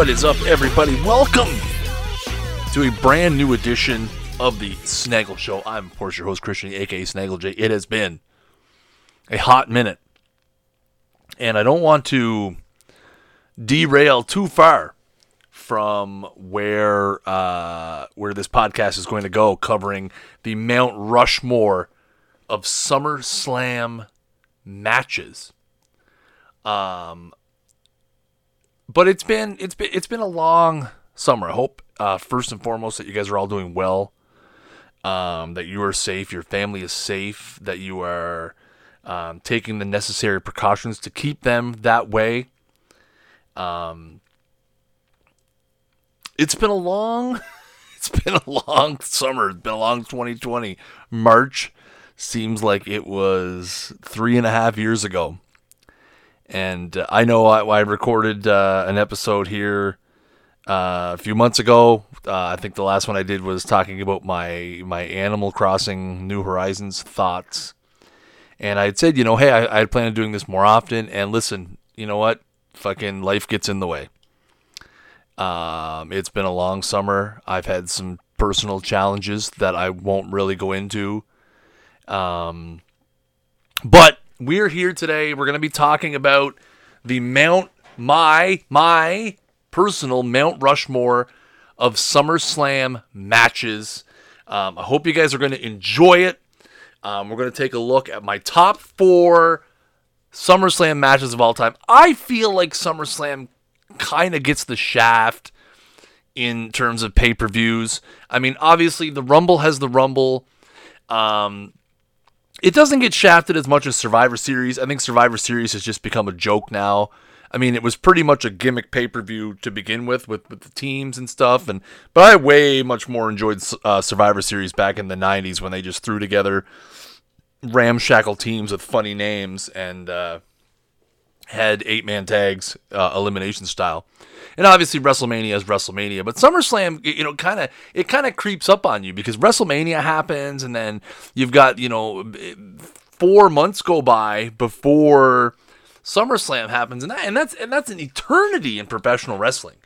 What is up, everybody? Welcome to a brand new edition of the Snaggle Show. I'm, of course, your host, Christian, aka Snaggle J. It has been a hot minute, and I don't want to derail too far from where uh, where this podcast is going to go, covering the Mount Rushmore of SummerSlam matches. Um, but it's been it's been it's been a long summer. I hope uh, first and foremost that you guys are all doing well, um, that you are safe, your family is safe, that you are um, taking the necessary precautions to keep them that way. Um, it's been a long, it's been a long summer. It's been a long 2020. March seems like it was three and a half years ago. And uh, I know I, I recorded uh, an episode here uh, a few months ago. Uh, I think the last one I did was talking about my my Animal Crossing New Horizons thoughts. And I had said, you know, hey, I, I had planned on doing this more often. And listen, you know what? Fucking life gets in the way. Um, it's been a long summer. I've had some personal challenges that I won't really go into. Um, but we're here today. We're going to be talking about the Mount my my personal Mount Rushmore of SummerSlam matches. Um, I hope you guys are going to enjoy it. Um, we're going to take a look at my top four SummerSlam matches of all time. I feel like SummerSlam kind of gets the shaft in terms of pay per views. I mean, obviously, the Rumble has the Rumble. Um, it doesn't get shafted as much as Survivor Series. I think Survivor Series has just become a joke now. I mean, it was pretty much a gimmick pay per view to begin with, with, with the teams and stuff. And but I way much more enjoyed uh, Survivor Series back in the '90s when they just threw together ramshackle teams with funny names and uh, had eight man tags, uh, elimination style. And obviously WrestleMania is WrestleMania, but SummerSlam, you know, kind of it kind of creeps up on you because WrestleMania happens, and then you've got you know four months go by before SummerSlam happens, and that, and that's and that's an eternity in professional wrestling.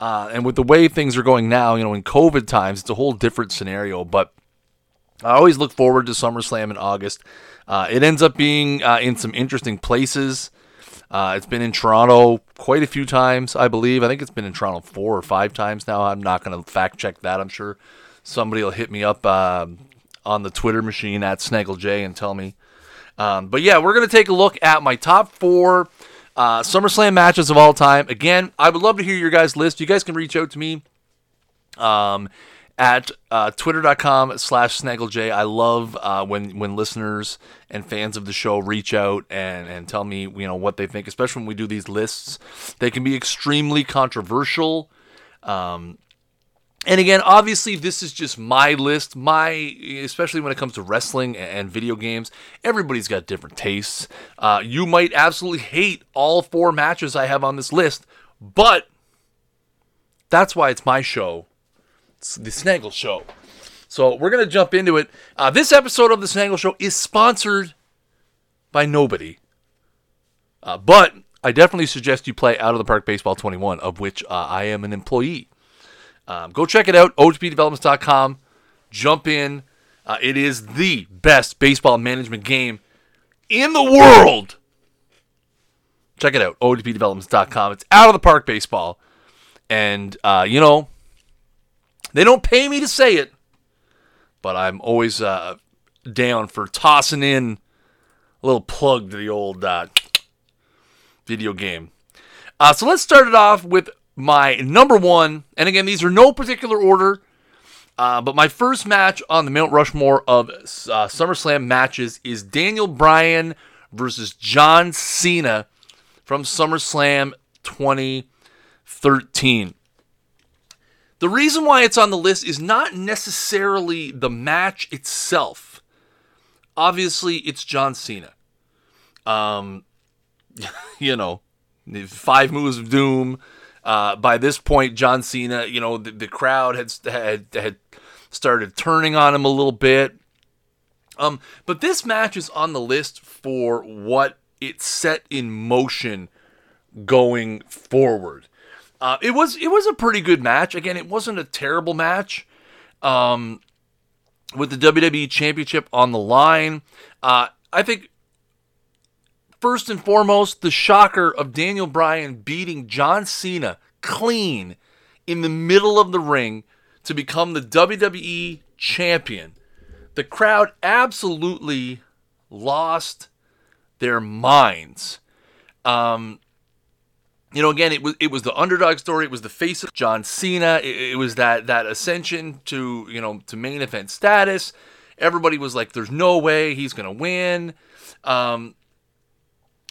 Uh, and with the way things are going now, you know, in COVID times, it's a whole different scenario. But I always look forward to SummerSlam in August. Uh, it ends up being uh, in some interesting places. Uh, it's been in Toronto quite a few times, I believe. I think it's been in Toronto four or five times now. I'm not going to fact check that. I'm sure somebody will hit me up uh, on the Twitter machine at SnaggleJ and tell me. Um, but yeah, we're going to take a look at my top four uh, SummerSlam matches of all time. Again, I would love to hear your guys' list. You guys can reach out to me. Um, at uh, twitter.com slash snagglej. I love uh, when when listeners and fans of the show reach out and, and tell me you know what they think, especially when we do these lists. They can be extremely controversial. Um, and again, obviously, this is just my list. My, especially when it comes to wrestling and video games, everybody's got different tastes. Uh, you might absolutely hate all four matches I have on this list, but that's why it's my show the Snaggle Show. So we're going to jump into it. Uh, this episode of the Snaggle Show is sponsored by nobody. Uh, but I definitely suggest you play Out of the Park Baseball 21, of which uh, I am an employee. Um, go check it out, otpdevelopments.com. Jump in. Uh, it is the best baseball management game in the world. Check it out, otpdevelopments.com. It's Out of the Park Baseball. And, uh, you know, they don't pay me to say it, but I'm always uh, down for tossing in a little plug to the old uh, video game. Uh, so let's start it off with my number one. And again, these are no particular order. Uh, but my first match on the Mount Rushmore of uh, SummerSlam matches is Daniel Bryan versus John Cena from SummerSlam 2013. The reason why it's on the list is not necessarily the match itself. Obviously, it's John Cena. Um, you know, five moves of doom. Uh, by this point, John Cena, you know, the, the crowd had, had had started turning on him a little bit. Um, but this match is on the list for what it set in motion going forward. Uh, it was it was a pretty good match. Again, it wasn't a terrible match. Um, with the WWE Championship on the line, uh, I think first and foremost the shocker of Daniel Bryan beating John Cena clean in the middle of the ring to become the WWE champion. The crowd absolutely lost their minds. Um, you know, again, it was it was the underdog story. It was the face of John Cena. It, it, was that that ascension to you know to main event status. Everybody was like, "There's no way he's gonna win." Um,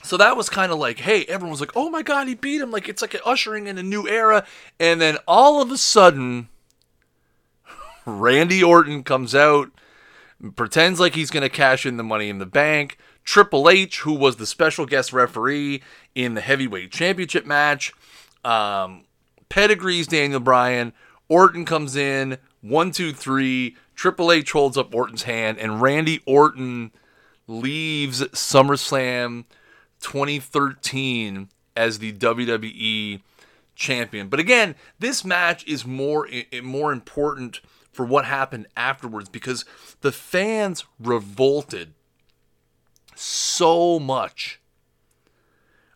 so that was kind of like, hey, everyone was like, "Oh my God, he beat him!" Like it's like ushering in a new era. And then all of a sudden, Randy Orton comes out, pretends like he's gonna cash in the Money in the Bank. Triple H, who was the special guest referee in the heavyweight championship match, um, pedigrees Daniel Bryan. Orton comes in, one, two, three. Triple H holds up Orton's hand, and Randy Orton leaves SummerSlam 2013 as the WWE champion. But again, this match is more more important for what happened afterwards because the fans revolted so much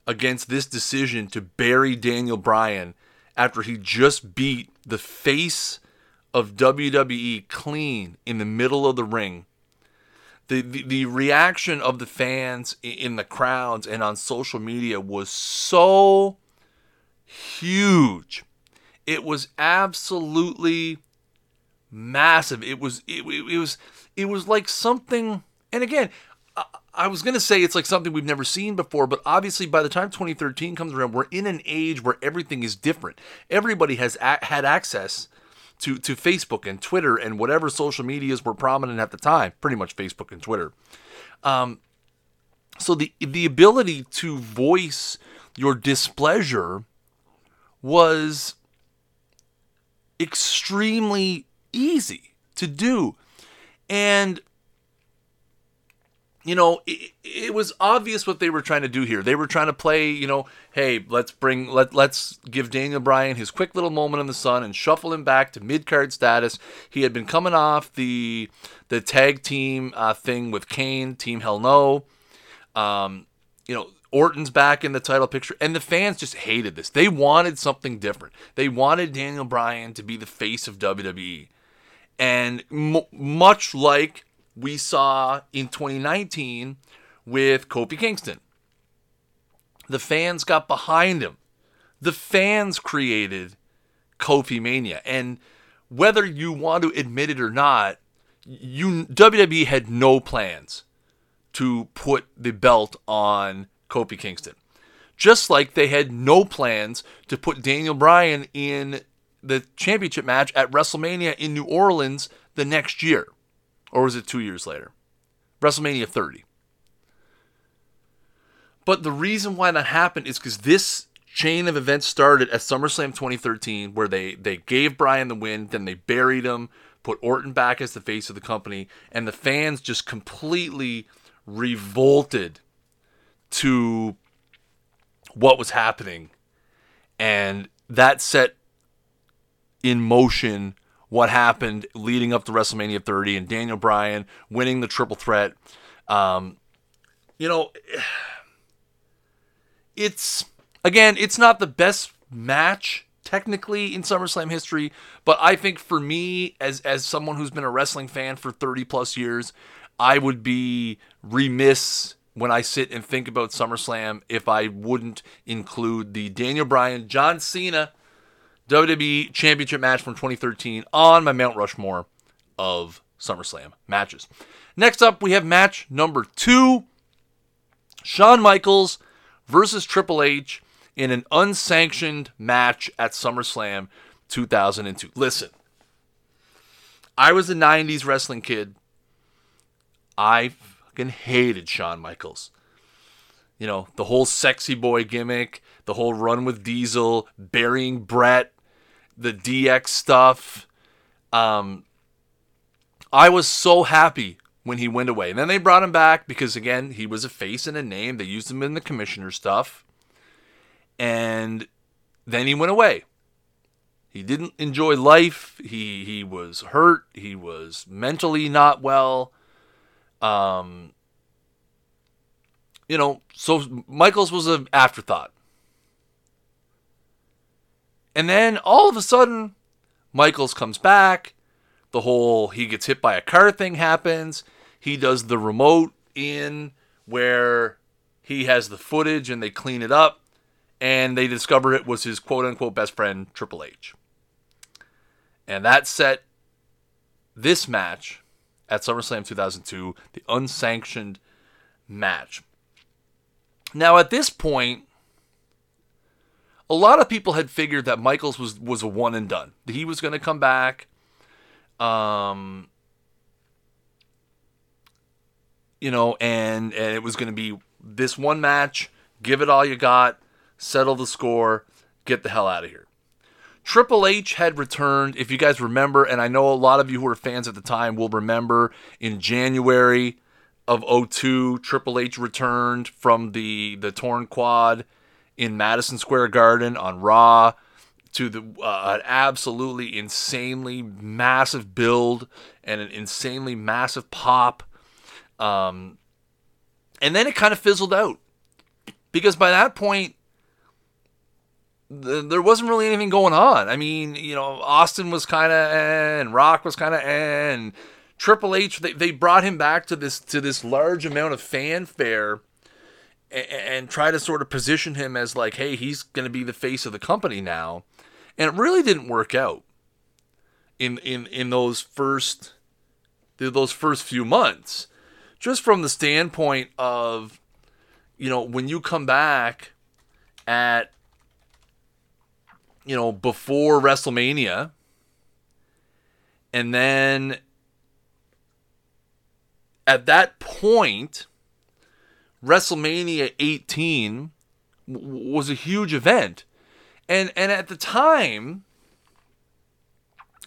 against this decision to bury Daniel Bryan after he just beat the face of WWE clean in the middle of the ring. The, the, the reaction of the fans in the crowds and on social media was so huge. It was absolutely massive. It was it, it was it was like something and again I was going to say it's like something we've never seen before, but obviously by the time 2013 comes around, we're in an age where everything is different. Everybody has a- had access to, to Facebook and Twitter and whatever social medias were prominent at the time, pretty much Facebook and Twitter. Um, so the the ability to voice your displeasure was extremely easy to do. And you know, it, it, was obvious what they were trying to do here. They were trying to play, you know, hey, let's bring let let's give Daniel Bryan his quick little moment in the sun and shuffle him back to mid card status. He had been coming off the the tag team uh, thing with Kane, Team Hell No. Um, you know, Orton's back in the title picture, and the fans just hated this. They wanted something different. They wanted Daniel Bryan to be the face of WWE, and m- much like we saw in 2019 with Kofi Kingston. The fans got behind him. The fans created Kofi Mania. And whether you want to admit it or not, you WWE had no plans to put the belt on Kofi Kingston. Just like they had no plans to put Daniel Bryan in the championship match at WrestleMania in New Orleans the next year. Or was it two years later? WrestleMania 30. But the reason why that happened is because this chain of events started at SummerSlam 2013, where they, they gave Bryan the win, then they buried him, put Orton back as the face of the company, and the fans just completely revolted to what was happening. And that set in motion what happened leading up to WrestleMania 30 and Daniel Bryan winning the triple threat. Um, you know, it's again, it's not the best match technically in SummerSlam history, but I think for me as as someone who's been a wrestling fan for 30 plus years, I would be remiss when I sit and think about SummerSlam if I wouldn't include the Daniel Bryan John Cena WWE Championship match from 2013 on my Mount Rushmore of SummerSlam matches. Next up, we have match number two Shawn Michaels versus Triple H in an unsanctioned match at SummerSlam 2002. Listen, I was a 90s wrestling kid. I fucking hated Shawn Michaels. You know, the whole sexy boy gimmick, the whole run with Diesel, burying Bret, the DX stuff. Um, I was so happy when he went away. And then they brought him back because, again, he was a face and a name. They used him in the commissioner stuff. And then he went away. He didn't enjoy life. He he was hurt. He was mentally not well. Um, you know, so Michaels was an afterthought. And then all of a sudden, Michaels comes back. The whole he gets hit by a car thing happens. He does the remote in where he has the footage and they clean it up and they discover it was his quote unquote best friend, Triple H. And that set this match at SummerSlam 2002, the unsanctioned match. Now, at this point, a lot of people had figured that Michaels was was a one and done. He was going to come back. Um, you know, and and it was going to be this one match. Give it all you got. Settle the score. Get the hell out of here. Triple H had returned, if you guys remember, and I know a lot of you who were fans at the time will remember in January of 02, Triple H returned from the, the torn quad in Madison Square Garden on Raw to the uh, an absolutely insanely massive build and an insanely massive pop. Um, and then it kind of fizzled out because by that point the, there wasn't really anything going on. I mean, you know, Austin was kind of eh, and Rock was kind of eh, and Triple H they, they brought him back to this to this large amount of fanfare and, try to sort of position him as like, hey, he's going to be the face of the company now, and it really didn't work out in in in those first those first few months, just from the standpoint of, you know, when you come back at you know before WrestleMania, and then at that point WrestleMania 18 w- was a huge event. And and at the time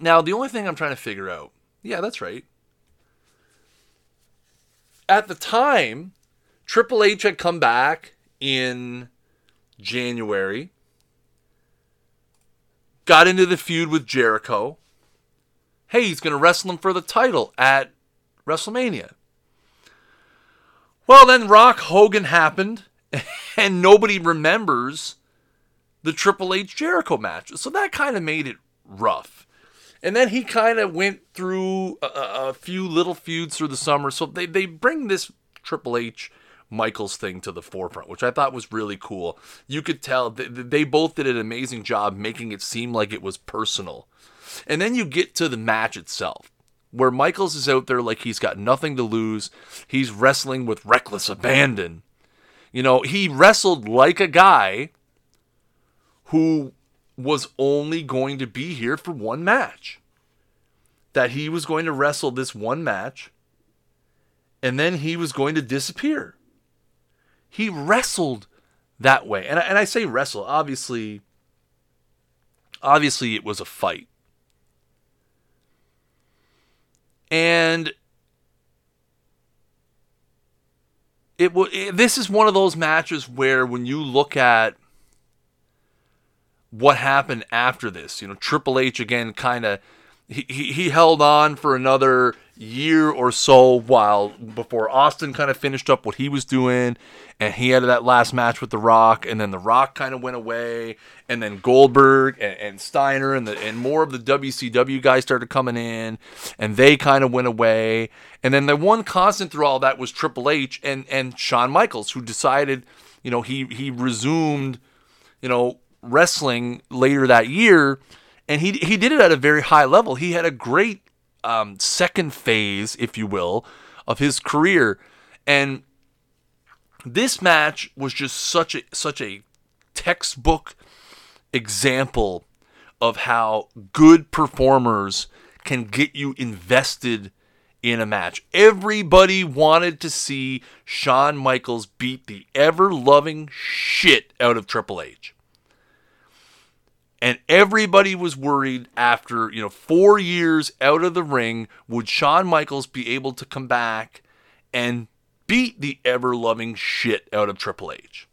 Now, the only thing I'm trying to figure out. Yeah, that's right. At the time, Triple H had come back in January. Got into the feud with Jericho. Hey, he's going to wrestle him for the title at WrestleMania. Well, then Rock Hogan happened, and nobody remembers the Triple H Jericho match. So that kind of made it rough. And then he kind of went through a, a, few little feuds through the summer. So they, they bring this Triple H Michaels thing to the forefront, which I thought was really cool. You could tell they, they both did an amazing job making it seem like it was personal. And then you get to the match itself where Michaels is out there like he's got nothing to lose. He's wrestling with reckless abandon. You know, he wrestled like a guy who was only going to be here for one match. That he was going to wrestle this one match and then he was going to disappear. He wrestled that way. And I, and I say wrestle, obviously obviously it was a fight. And it, w- this is one of those matches where when you look at what happened after this, you know, Triple H again kind of he, he held on for another year or so while before Austin kind of finished up what he was doing and he had that last match with The Rock and then The Rock kind of went away and then Goldberg and, and Steiner and the and more of the WCW guys started coming in and they kind of went away and then the one constant through all that was Triple H and and Shawn Michaels who decided you know he he resumed you know wrestling later that year and he he did it at a very high level. He had a great um, second phase, if you will, of his career. And this match was just such a such a textbook example of how good performers can get you invested in a match. Everybody wanted to see Shawn Michaels beat the ever loving shit out of Triple H and everybody was worried after you know four years out of the ring would Shawn Michaels be able to come back and beat the ever loving shit out of Triple H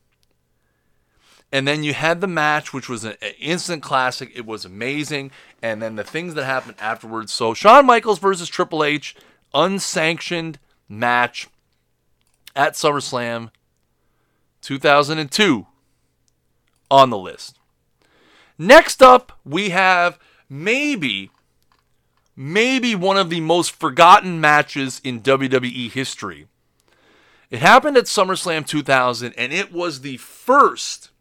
And then you had the match, which was an instant classic. It was amazing. And then the things that happened afterwards. So Shawn Michaels versus Triple H, unsanctioned match at SummerSlam 2002 on the list. Next up, we have maybe, maybe one of the most forgotten matches in WWE history. It happened at SummerSlam 2000, and it was the first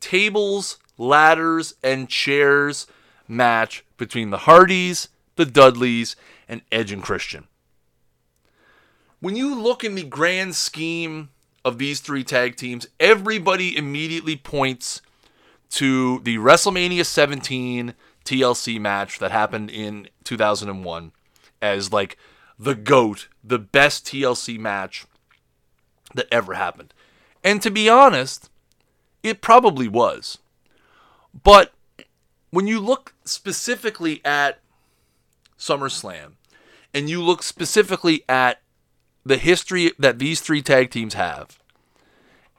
tables, ladders, and chairs match between the Hardys, the Dudleys, and Edge and Christian. When you look in the grand scheme of these three tag teams, everybody immediately points to the WrestleMania 17 TLC match that happened in 2001 as like the GOAT, the best TLC match that ever happened. And to be honest, it probably was. But when you look specifically at SummerSlam and you look specifically at the history that these three tag teams have,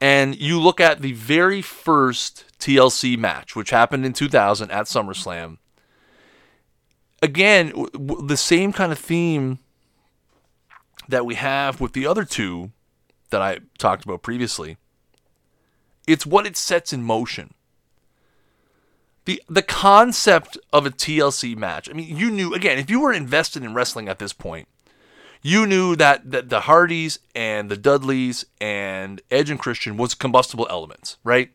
and you look at the very first TLC match, which happened in 2000 at SummerSlam, again, the same kind of theme that we have with the other two that I talked about previously it's what it sets in motion. The the concept of a TLC match. I mean, you knew again, if you were invested in wrestling at this point, you knew that, that the Hardys and the Dudleys and Edge and Christian was combustible elements, right?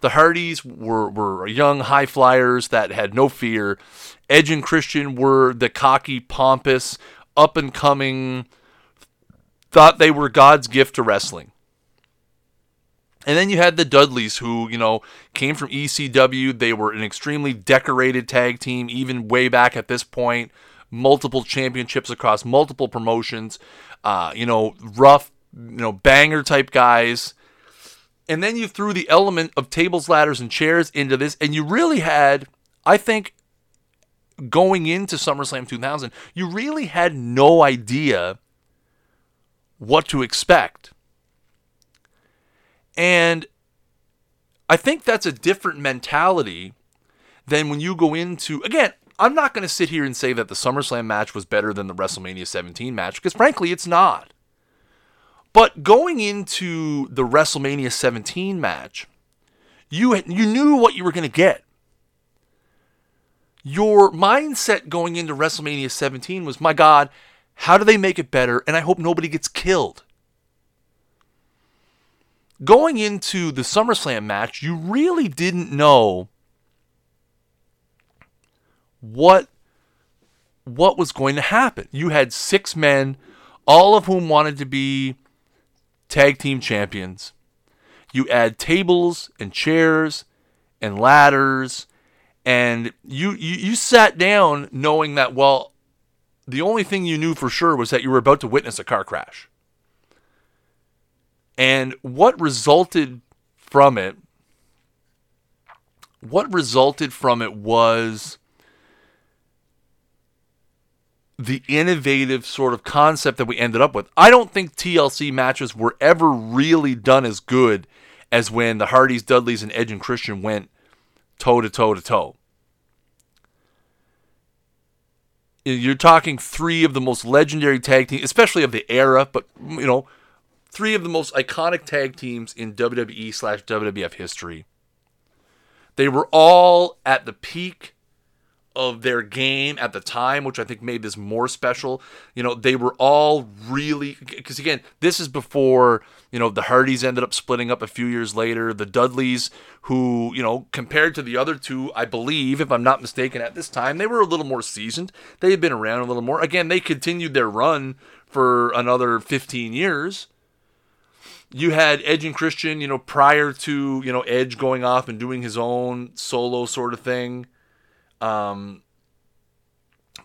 The Hardys were, were young high flyers that had no fear. Edge and Christian were the cocky, pompous, up and coming, thought they were God's gift to wrestling. And then you had the Dudleys, who, you know, came from ECW. They were an extremely decorated tag team, even way back at this point. Multiple championships across multiple promotions. Uh, you know, rough, you know, banger type guys. And then you threw the element of tables, ladders, and chairs into this. And you really had, I think, going into SummerSlam 2000, you really had no idea what to expect and I think that's a different mentality than when you go into, again, I'm not going to sit here and say that the SummerSlam match was better than the WrestleMania 17 match, because frankly, it's not. But going into the WrestleMania 17 match, you, you knew what you were going to get. Your mindset going into WrestleMania 17 was, my God, how do they make it better? And I hope nobody gets killed going into the SummerSlam match, you really didn't know what what was going to happen. You had six men, all of whom wanted to be tag team champions. You add tables and chairs and ladders, and you, you you sat down knowing that well, the only thing you knew for sure was that you were about to witness a car crash. And what resulted from it, what resulted from it was the innovative sort of concept that we ended up with. I don't think TLC matches were ever really done as good as when the Hardys, Dudleys, and Edge and Christian went toe to toe to toe. You're talking three of the most legendary tag teams, especially of the era, but you know, three of the most iconic tag teams in WWE slash WWF history. They were all at the peak of their game at the time, which I think made this more special. You know, they were all really because again, this is before you know the Hardys ended up splitting up a few years later. The Dudleys, who you know compared to the other two, I believe, if I'm not mistaken, at this time they were a little more seasoned. They had been around a little more. Again, they continued their run for another 15 years you had Edge and Christian, you know, prior to, you know, Edge going off and doing his own solo sort of thing. Um,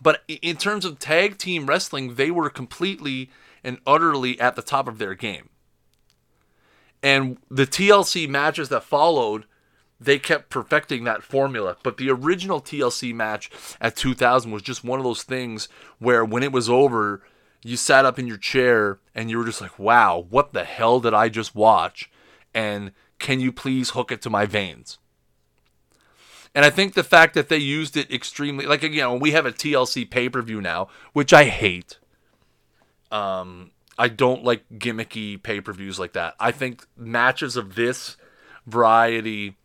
but in terms of tag team wrestling, they were completely and utterly at the top of their game. And the TLC matches that followed, they kept perfecting that formula. But the original TLC match at 2000 was just one of those things where when it was over, you sat up in your chair and you were just like, wow, what the hell did I just watch? And can you please hook it to my veins? And I think the fact that they used it extremely, like you know, we have a TLC pay per view now, which I hate. Um, I don't like gimmicky pay per views like that. I think matches of this variety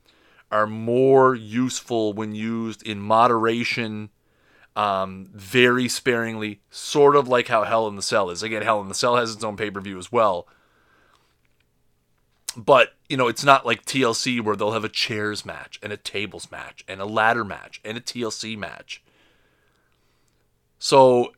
are more useful when used in moderation, um, very sparingly, sort of like how Hell in the Cell is. Again, Hell in the Cell has its own pay per view as well. But, you know, it's not like TLC where they'll have a chairs match and a tables match and a ladder match and a TLC match. So,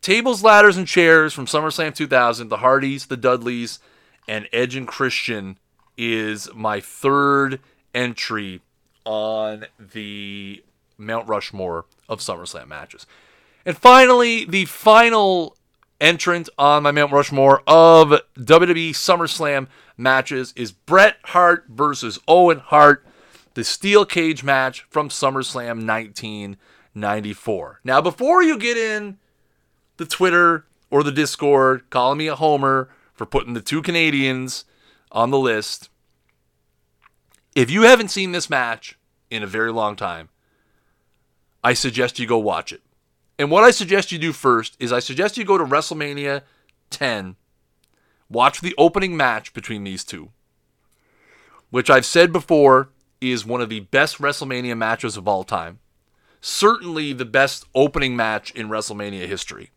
tables, ladders, and chairs from SummerSlam 2000, the Hardys, the Dudleys, and Edge and Christian is my third entry on the Mount Rushmore of SummerSlam matches. And finally, the final entrant on my Mount Rushmore of WWE SummerSlam matches is Bret Hart versus Owen Hart, the steel cage match from SummerSlam 1994. Now, before you get in the Twitter or the Discord calling me a homer for putting the two Canadians on the list, if you haven't seen this match in a very long time, I suggest you go watch it. And what I suggest you do first is I suggest you go to WrestleMania 10, watch the opening match between these two, which I've said before is one of the best WrestleMania matches of all time. Certainly the best opening match in WrestleMania history.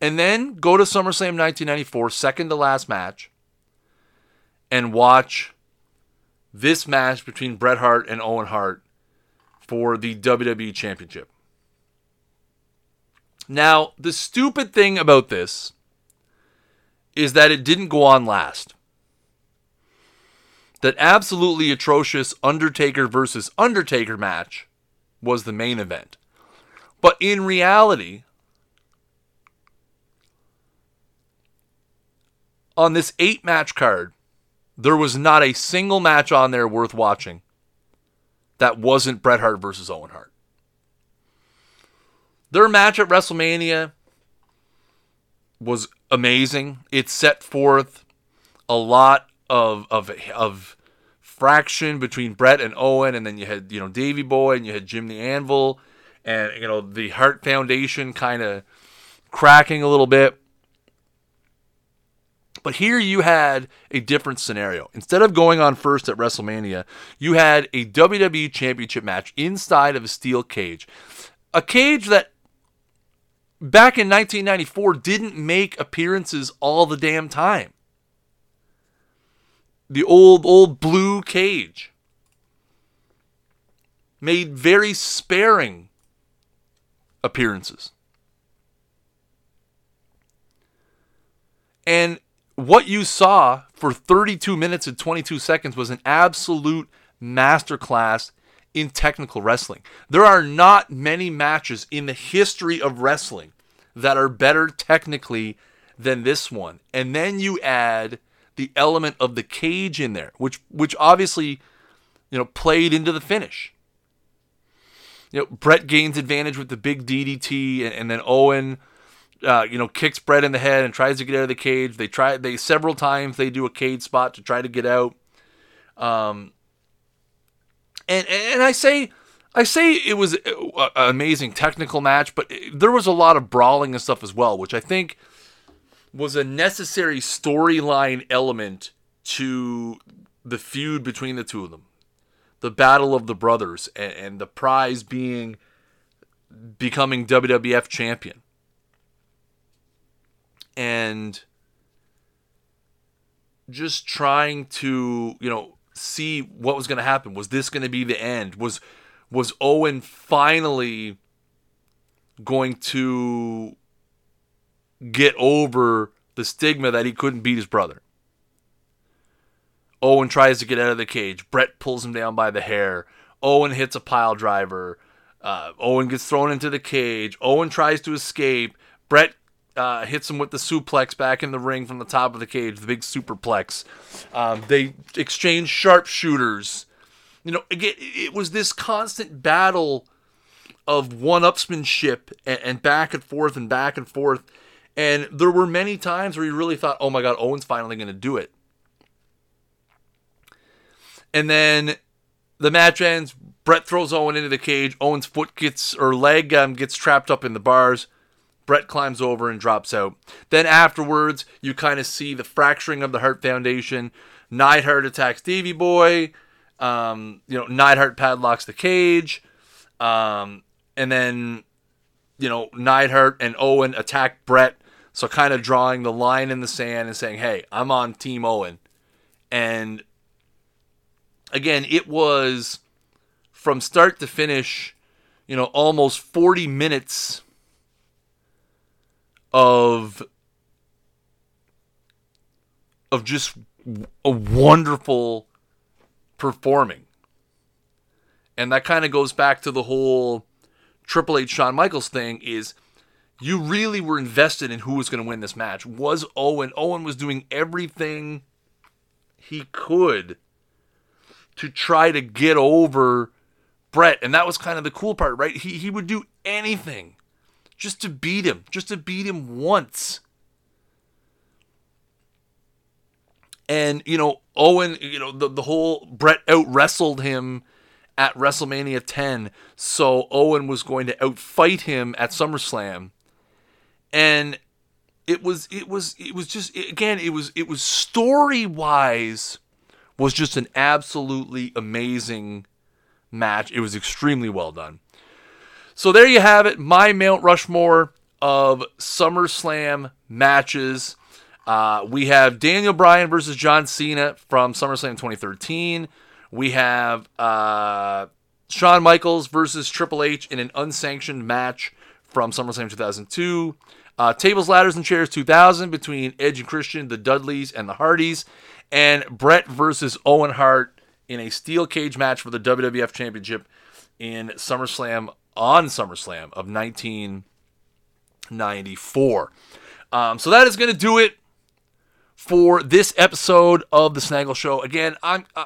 And then go to SummerSlam 1994, second to last match, and watch this match between Bret Hart and Owen Hart for the WWE Championship. Now, the stupid thing about this is that it didn't go on last. That absolutely atrocious Undertaker versus Undertaker match was the main event. But in reality, on this eight match card, there was not a single match on there worth watching that wasn't Bret Hart versus Owen Hart. Their match at WrestleMania was amazing. It set forth a lot of of of fraction between Bret and Owen, and then you had you know Davy Boy and you had Jim the Anvil, and you know the Hart Foundation kind of cracking a little bit. But here you had a different scenario. Instead of going on first at WrestleMania, you had a WWE Championship match inside of a steel cage. A cage that back in 1994 didn't make appearances all the damn time. The old, old blue cage made very sparing appearances. And what you saw for 32 minutes and 22 seconds was an absolute masterclass in technical wrestling. There are not many matches in the history of wrestling that are better technically than this one. And then you add the element of the cage in there, which which obviously, you know, played into the finish. You know, Bret gains advantage with the big DDT, and, and then Owen uh, you know, kicks Bret in the head and tries to get out of the cage. They try they several times they do a cage spot to try to get out. Um, and and I say I say it was an amazing technical match, but there was a lot of brawling and stuff as well, which I think was a necessary storyline element to the feud between the two of them. The battle of the brothers and, and the prize being becoming WWF champion and just trying to, you know, see what was going to happen. Was this going to be the end? Was was Owen finally going to get over the stigma that he couldn't beat his brother? Owen tries to get out of the cage. Bret pulls him down by the hair. Owen hits a pile driver. Uh, Owen gets thrown into the cage. Owen tries to escape. Bret uh, hits him with the suplex back in the ring from the top of the cage, the big superplex. Um, they exchange sharpshooters. You know, again, it was this constant battle of one-upsmanship and, and back and forth and back and forth. And there were many times where you really thought, "Oh my God, Owen's finally going to do it." And then the match ends. Bret throws Owen into the cage. Owen's foot gets or leg um, gets trapped up in the bars. Bret climbs over and drops out. Then afterwards, you kind of see the fracturing of the Hart Foundation. Neidhart attacks Davy Boy. Um, you know, Neidhart padlocks the cage. Um, and then, you know, Neidhart and Owen attack Bret. So kind of drawing the line in the sand and saying, hey, I'm on Team Owen. And again, it was from start to finish, you know, almost 40 minutes of of just a wonderful performing. And that kind of goes back to the whole Triple H Shawn Michaels thing is you really were invested in who was going to win this match. Was Owen Owen was doing everything he could to try to get over Bret, and that was kind of the cool part, right? He he would do anything just to beat him, just to beat him once. And you know, Owen, you know, the the whole Bret out wrestled him at WrestleMania 10, so Owen was going to outfight him at SummerSlam. And it was it was it was just again, it was it was story-wise was just an absolutely amazing match. It was extremely well done. So there you have it, my Mount Rushmore of SummerSlam matches. Uh, we have Daniel Bryan versus John Cena from SummerSlam 2013. We have uh, Shawn Michaels versus Triple H in an unsanctioned match from SummerSlam 2002. Uh, Tables, Ladders, and Chairs 2000 between Edge and Christian, the Dudleys, and the Hardys. And Bret versus Owen Hart in a steel cage match for the WWF Championship in SummerSlam on SummerSlam of 1994. Um, so that is going to do it for this episode of the Snaggle Show. Again, I'm uh,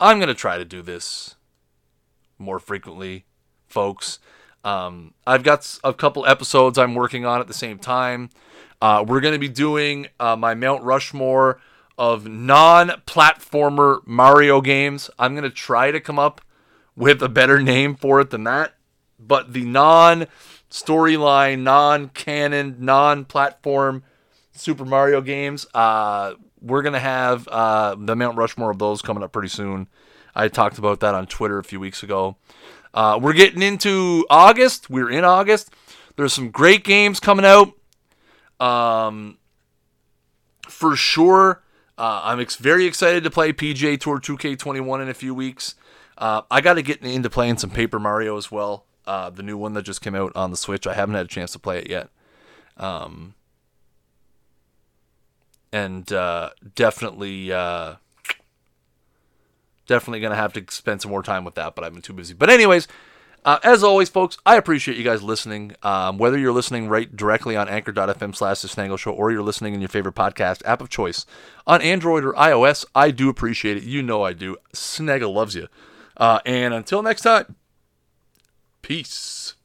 I'm going to try to do this more frequently, folks. Um, I've got a couple episodes I'm working on at the same time. Uh, we're going to be doing uh, my Mount Rushmore of non-platformer Mario games. I'm going to try to come up with a better name for it than that. But the non storyline, non canon, non platform Super Mario games, uh, we're going to have uh, the Mount Rushmore of those coming up pretty soon. I talked about that on Twitter a few weeks ago. Uh, we're getting into August. We're in August. There's some great games coming out. Um, for sure. Uh, I'm ex- very excited to play PGA Tour 2K21 in a few weeks. Uh, I got to get into playing some Paper Mario as well. Uh, the new one that just came out on the Switch. I haven't had a chance to play it yet. Um, and uh, definitely, uh, definitely gonna have to spend some more time with that. But I've been too busy. But anyways, uh, as always, folks, I appreciate you guys listening. Um, whether you're listening right directly on Anchor.fm slash The Snaggle Show or you're listening in your favorite podcast app of choice on Android or iOS, I do appreciate it. You know I do. Snaggle loves you. Uh, and until next time, peace.